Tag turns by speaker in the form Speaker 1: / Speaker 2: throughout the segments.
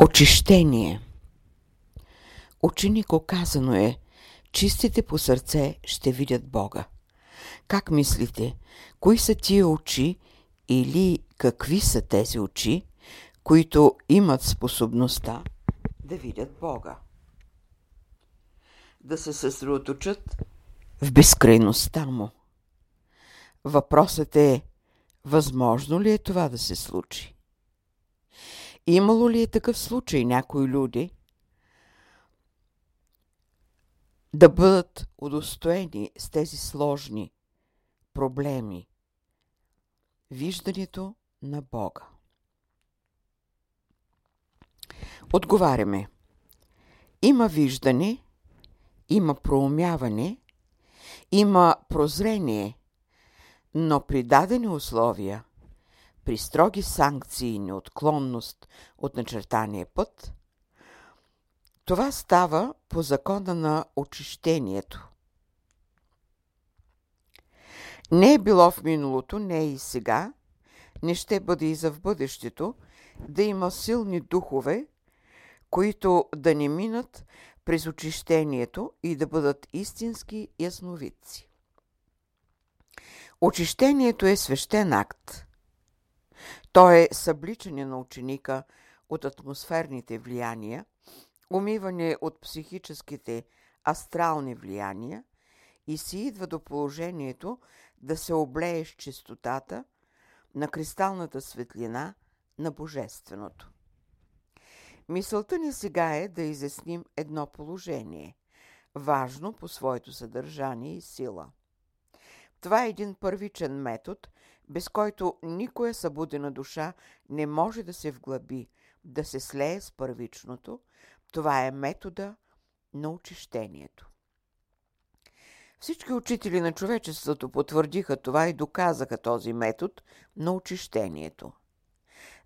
Speaker 1: Очищение Ученико казано е, чистите по сърце ще видят Бога. Как мислите, кои са тия очи или какви са тези очи, които имат способността да видят Бога? Да се съсредоточат в безкрайността му. Въпросът е, възможно ли е това да се случи? Имало ли е такъв случай някои люди да бъдат удостоени с тези сложни проблеми? Виждането на Бога. Отговаряме. Има виждане, има проумяване, има прозрение, но при дадени условия при строги санкции и неотклонност от начертания път, това става по закона на очищението. Не е било в миналото, не е и сега, не ще бъде и за в бъдещето, да има силни духове, които да не минат през очищението и да бъдат истински ясновидци. Очищението е свещен акт. То е събличане на ученика от атмосферните влияния, умиване от психическите астрални влияния и си идва до положението да се облее с чистотата на кристалната светлина на Божественото. Мисълта ни сега е да изясним едно положение, важно по своето съдържание и сила. Това е един първичен метод, без който никоя събудена душа не може да се вглъби, да се слее с първичното, това е метода на очищението. Всички учители на човечеството потвърдиха това и доказаха този метод на очищението.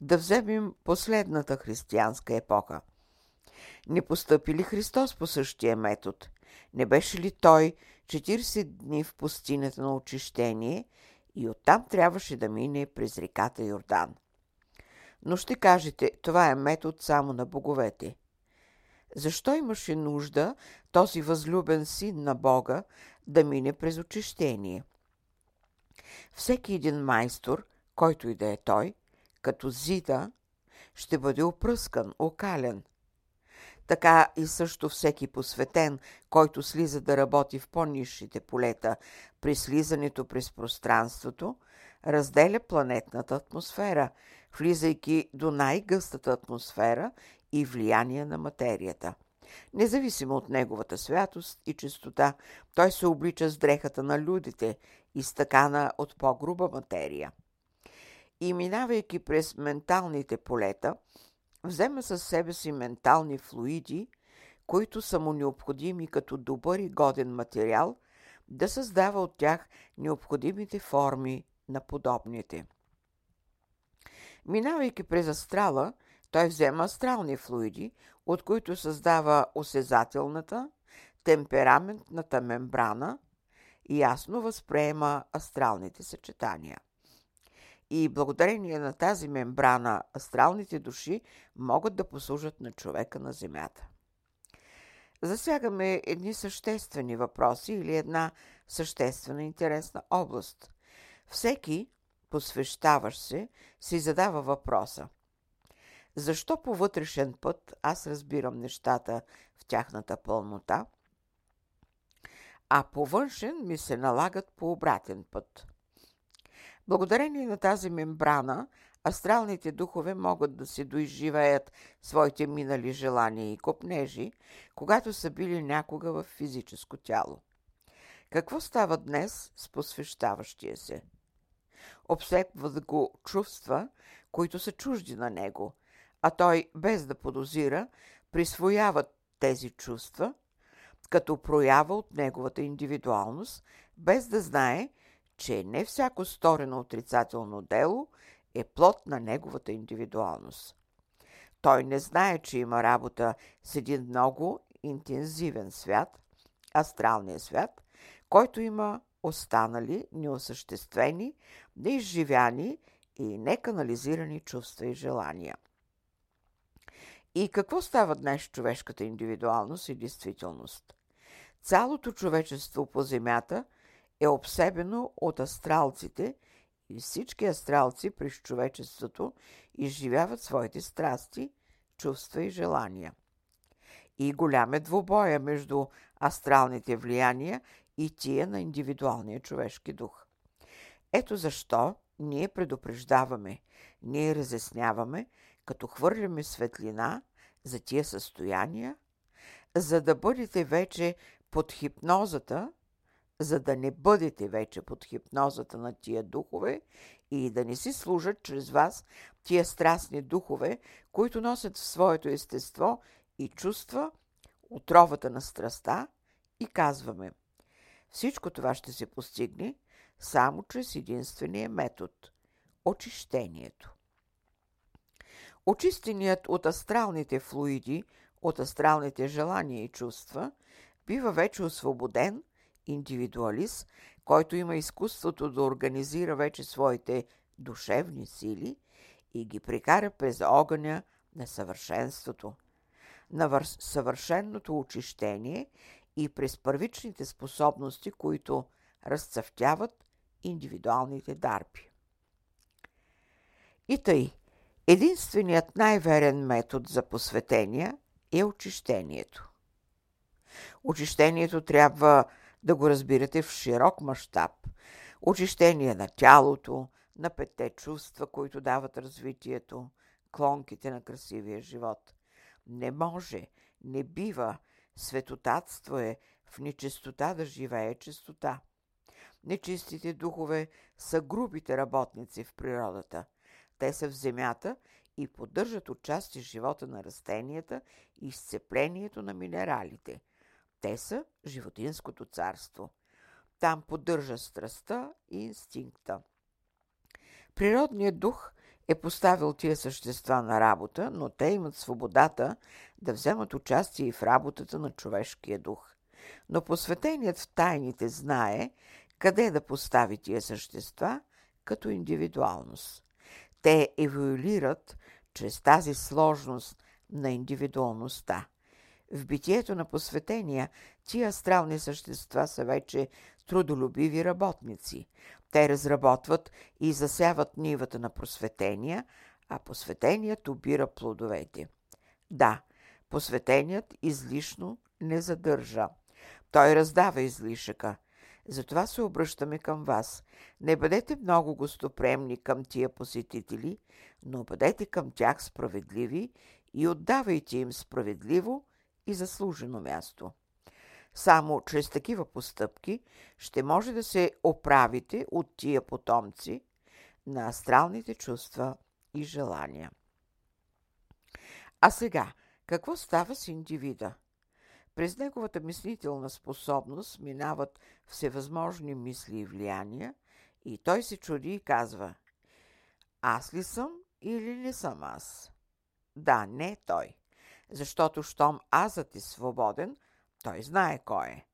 Speaker 1: Да вземем последната християнска епоха. Не постъпи ли Христос по същия метод? Не беше ли Той 40 дни в пустинята на очищение и оттам трябваше да мине през реката Йордан. Но ще кажете, това е метод само на боговете. Защо имаше нужда този възлюбен син на Бога да мине през очищение? Всеки един майстор, който и да е той, като зида, ще бъде опръскан, окален. Така и също всеки посветен, който слиза да работи в по-низшите полета, при слизането през пространството, разделя планетната атмосфера, влизайки до най-гъстата атмосфера и влияние на материята. Независимо от неговата святост и чистота, той се облича с дрехата на людите, изтъкана от по-груба материя. И минавайки през менталните полета, взема със себе си ментални флуиди, които са му необходими като добър и годен материал, да създава от тях необходимите форми на подобните. Минавайки през астрала, той взема астрални флуиди, от които създава осезателната, темпераментната мембрана и ясно възприема астралните съчетания – и благодарение на тази мембрана астралните души могат да послужат на човека на Земята. Засягаме едни съществени въпроси или една съществена интересна област. Всеки, посвещаващ се, си задава въпроса. Защо по вътрешен път аз разбирам нещата в тяхната пълнота, а по външен ми се налагат по обратен път – Благодарение на тази мембрана, астралните духове могат да се доизживеят своите минали желания и копнежи, когато са били някога в физическо тяло. Какво става днес с посвещаващия се? Обсепват го чувства, които са чужди на него, а той, без да подозира, присвоява тези чувства, като проява от неговата индивидуалност, без да знае, че не всяко сторено отрицателно дело е плод на неговата индивидуалност. Той не знае, че има работа с един много интензивен свят, астралния свят, който има останали, неосъществени, неизживяни и неканализирани чувства и желания. И какво става днес човешката индивидуалност и действителност? Цялото човечество по Земята е обсебено от астралците и всички астралци през човечеството изживяват своите страсти, чувства и желания. И голям е двубоя между астралните влияния и тия на индивидуалния човешки дух. Ето защо ние предупреждаваме, ние разясняваме, като хвърляме светлина за тия състояния, за да бъдете вече под хипнозата, за да не бъдете вече под хипнозата на тия духове и да не си служат чрез вас тия страстни духове, които носят в своето естество и чувства отровата на страста и казваме всичко това ще се постигне само чрез единствения метод – очищението. Очистеният от астралните флуиди, от астралните желания и чувства, бива вече освободен индивидуалист, който има изкуството да организира вече своите душевни сили и ги прикара през огъня на съвършенството, на съвършенното очищение и през първичните способности, които разцъфтяват индивидуалните дарби. И тъй, единственият най-верен метод за посветения е очищението. Очищението трябва да го разбирате в широк мащаб. Очищение на тялото, на петте чувства, които дават развитието, клонките на красивия живот. Не може, не бива, светотатство е в нечистота да живее чистота. Нечистите духове са грубите работници в природата. Те са в земята и поддържат отчасти живота на растенията и изцеплението на минералите. Те са животинското царство. Там поддържа страстта и инстинкта. Природният дух е поставил тия същества на работа, но те имат свободата да вземат участие и в работата на човешкия дух. Но посветеният в тайните знае къде да постави тия същества като индивидуалност. Те еволюират чрез тази сложност на индивидуалността. В битието на посветения тия астрални същества са вече трудолюбиви работници. Те разработват и засяват нивата на просветения, а посветеният обира плодовете. Да, посветеният излишно не задържа. Той раздава излишъка. Затова се обръщаме към вас. Не бъдете много гостопремни към тия посетители, но бъдете към тях справедливи и отдавайте им справедливо и заслужено място. Само чрез такива постъпки ще може да се оправите от тия потомци на астралните чувства и желания. А сега, какво става с индивида? През неговата мислителна способност минават всевъзможни мисли и влияния и той се чуди и казва Аз ли съм или не съм аз? Да, не той. Защото щом азът е свободен, той знае кой е.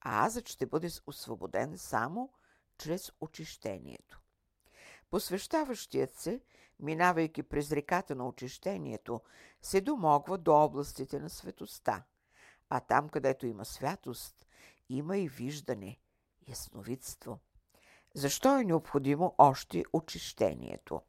Speaker 1: А азът ще бъде освободен само чрез очищението. Посвещаващият се, минавайки през реката на очищението, се домогва до областите на светоста. А там, където има святост, има и виждане, ясновидство. Защо е необходимо още очищението?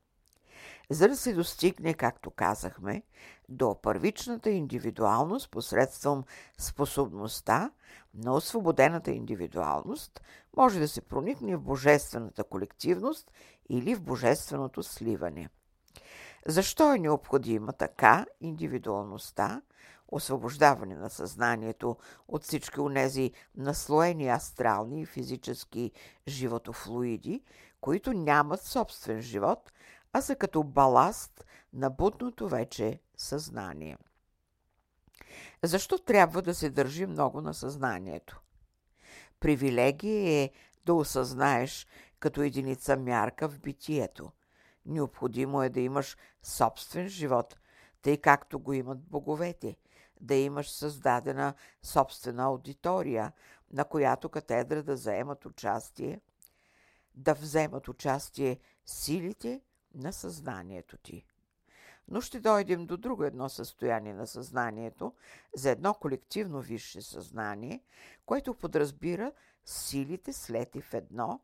Speaker 1: За да се достигне, както казахме, до първичната индивидуалност посредством способността на освободената индивидуалност, може да се проникне в божествената колективност или в божественото сливане. Защо е необходима така индивидуалността, освобождаване на съзнанието от всички онези наслоени астрални и физически животофлуиди, които нямат собствен живот, а са като баласт на будното вече съзнание. Защо трябва да се държи много на съзнанието? Привилегия е да осъзнаеш като единица мярка в битието. Необходимо е да имаш собствен живот, тъй както го имат боговете, да имаш създадена собствена аудитория, на която катедра да заемат участие, да вземат участие силите на съзнанието ти. но ще дойдем до друго едно състояние на съзнанието, за едно колективно висше съзнание, което подразбира силите слети в едно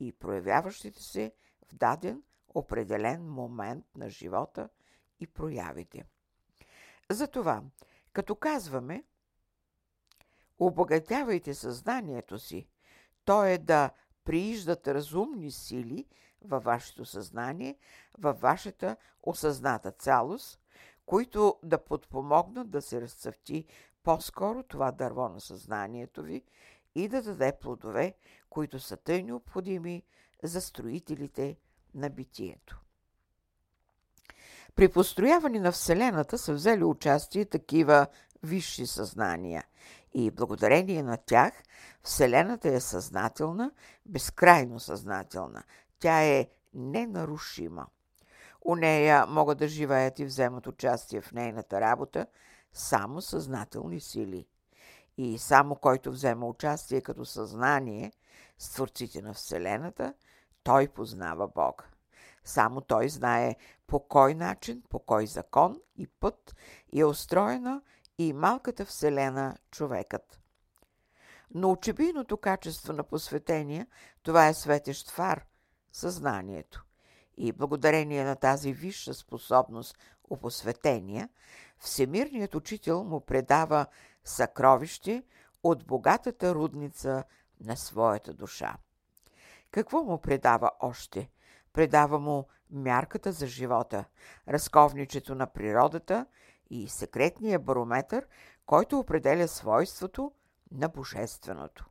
Speaker 1: и проявяващите се в даден определен момент на живота и проявите. Затова, като казваме, обогатявайте съзнанието си, то е да прииждат разумни сили във вашето съзнание, във вашата осъзната цялост, които да подпомогнат да се разцъфти по-скоро това дърво на съзнанието ви и да даде плодове, които са тъй необходими за строителите на битието. При построяване на Вселената са взели участие такива висши съзнания и благодарение на тях Вселената е съзнателна, безкрайно съзнателна. Тя е ненарушима. У нея могат да живеят и вземат участие в нейната работа само съзнателни сили. И само който взема участие като съзнание с творците на Вселената, той познава Бога. Само той знае по кой начин, по кой закон и път е устроена и малката Вселена човекът. Но очебийното качество на посветение, това е светещ фар, съзнанието. И благодарение на тази висша способност у посветения, Всемирният учител му предава съкровище от богатата рудница на своята душа. Какво му предава още? Предава му мярката за живота, разковничето на природата и секретния барометър, който определя свойството на божественото.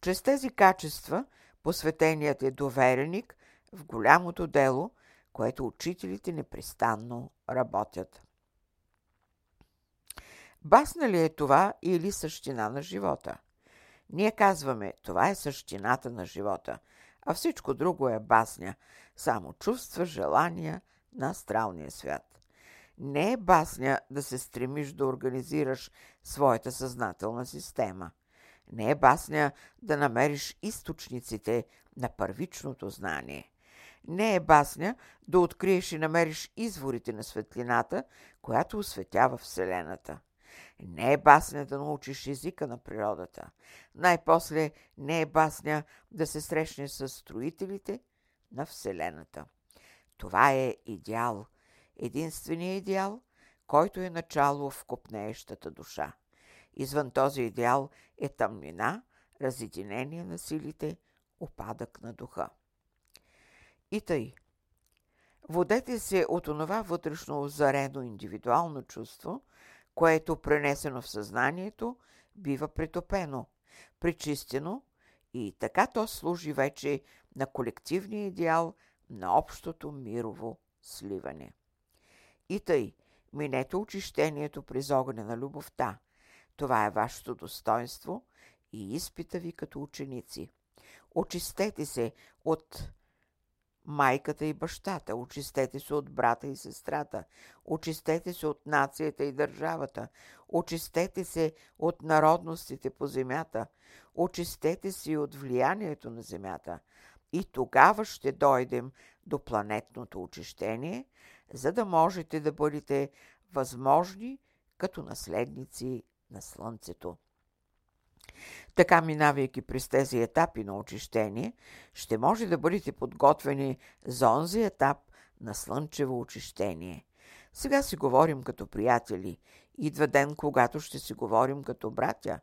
Speaker 1: Чрез тези качества посветеният е довереник в голямото дело, което учителите непрестанно работят. Басна ли е това или същина на живота? Ние казваме, това е същината на живота, а всичко друго е басня, само чувства, желания на астралния свят. Не е басня да се стремиш да организираш своята съзнателна система. Не е басня да намериш източниците на първичното знание. Не е басня да откриеш и намериш изворите на светлината, която осветява Вселената. Не е басня да научиш езика на природата. Най-после не е басня да се срещнеш с строителите на Вселената. Това е идеал, единственият идеал, който е начало в копнеещата душа. Извън този идеал е тъмнина, разединение на силите, опадък на духа. И тъй. Водете се от онова вътрешно озарено индивидуално чувство, което пренесено в съзнанието бива претопено, пречистено и така то служи вече на колективния идеал на общото мирово сливане. И тъй, минете очищението през огъня на любовта. Това е вашето достоинство и изпита ви като ученици. Очистете се от майката и бащата, очистете се от брата и сестрата, очистете се от нацията и държавата, очистете се от народностите по земята, очистете се от влиянието на земята. И тогава ще дойдем до планетното очищение, за да можете да бъдете възможни като наследници на Слънцето. Така, минавайки през тези етапи на очищение, ще може да бъдете подготвени за онзи етап на слънчево очищение. Сега си говорим като приятели. Идва ден, когато ще си говорим като братя,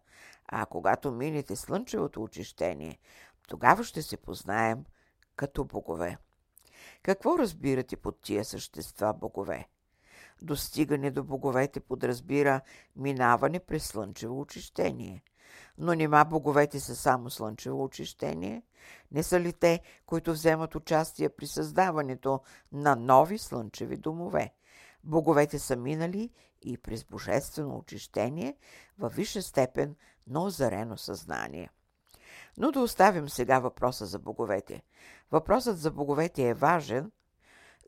Speaker 1: а когато минете слънчевото очищение, тогава ще се познаем като богове. Какво разбирате под тия същества богове? Достигане до боговете подразбира минаване през слънчево очищение – но нима боговете са само слънчево очищение? Не са ли те, които вземат участие при създаването на нови слънчеви домове? Боговете са минали и през божествено очищение във висша степен на озарено съзнание. Но да оставим сега въпроса за боговете. Въпросът за боговете е важен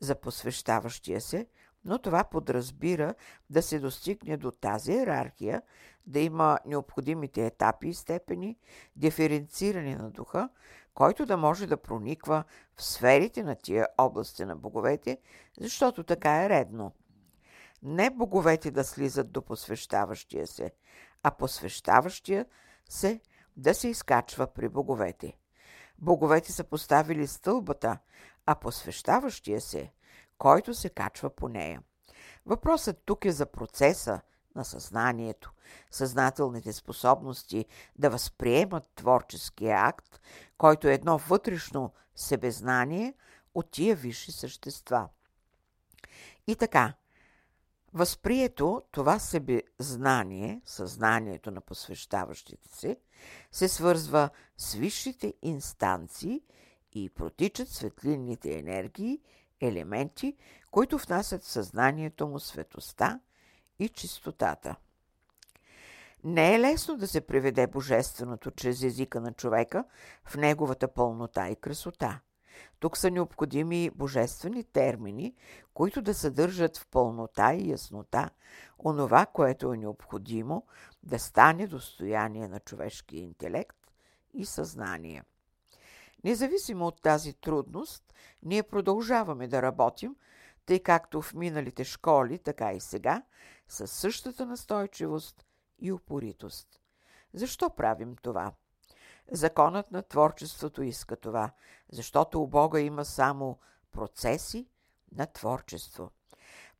Speaker 1: за посвещаващия се, но това подразбира да се достигне до тази иерархия, да има необходимите етапи и степени, диференциране на духа, който да може да прониква в сферите на тия области на боговете, защото така е редно. Не боговете да слизат до посвещаващия се, а посвещаващия се да се изкачва при боговете. Боговете са поставили стълбата, а посвещаващия се, който се качва по нея. Въпросът тук е за процеса на съзнанието, съзнателните способности да възприемат творческия акт, който е едно вътрешно себезнание от тия висши същества. И така, възприето това себезнание, съзнанието на посвещаващите се, се свързва с висшите инстанции и протичат светлинните енергии, елементи, които внасят в съзнанието му светоста и чистотата. Не е лесно да се приведе Божественото чрез езика на човека в неговата пълнота и красота. Тук са необходими божествени термини, които да съдържат в пълнота и яснота онова, което е необходимо да стане достояние на човешкия интелект и съзнание. Независимо от тази трудност, ние продължаваме да работим, тъй както в миналите школи, така и сега, със същата настойчивост и упоритост. Защо правим това? Законът на творчеството иска това, защото у Бога има само процеси на творчество.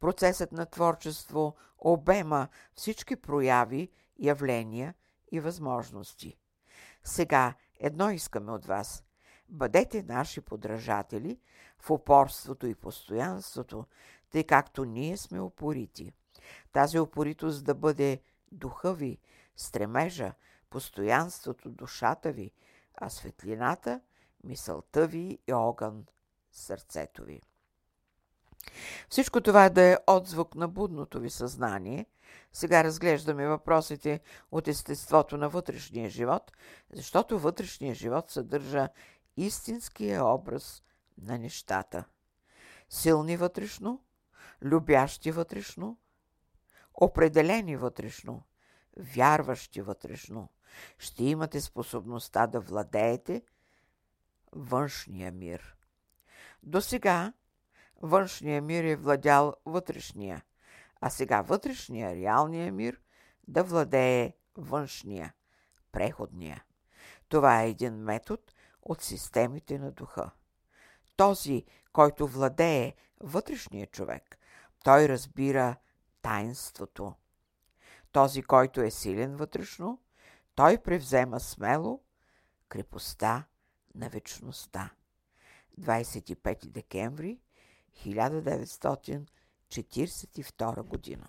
Speaker 1: Процесът на творчество обема всички прояви, явления и възможности. Сега едно искаме от вас. Бъдете наши подражатели в упорството и постоянството, тъй както ние сме упорити. Тази упоритост да бъде духа ви, стремежа, постоянството, душата ви, а светлината, мисълта ви и огън, сърцето ви. Всичко това да е отзвук на будното ви съзнание. Сега разглеждаме въпросите от естеството на вътрешния живот, защото вътрешния живот съдържа истинския образ на нещата. Силни вътрешно, любящи вътрешно, определени вътрешно, вярващи вътрешно. Ще имате способността да владеете външния мир. До сега външния мир е владял вътрешния, а сега вътрешния, реалния мир да владее външния, преходния. Това е един метод от системите на духа. Този, който владее вътрешния човек, той разбира таинството. Този, който е силен вътрешно, той превзема смело крепостта на вечността. 25 декември 1942 година.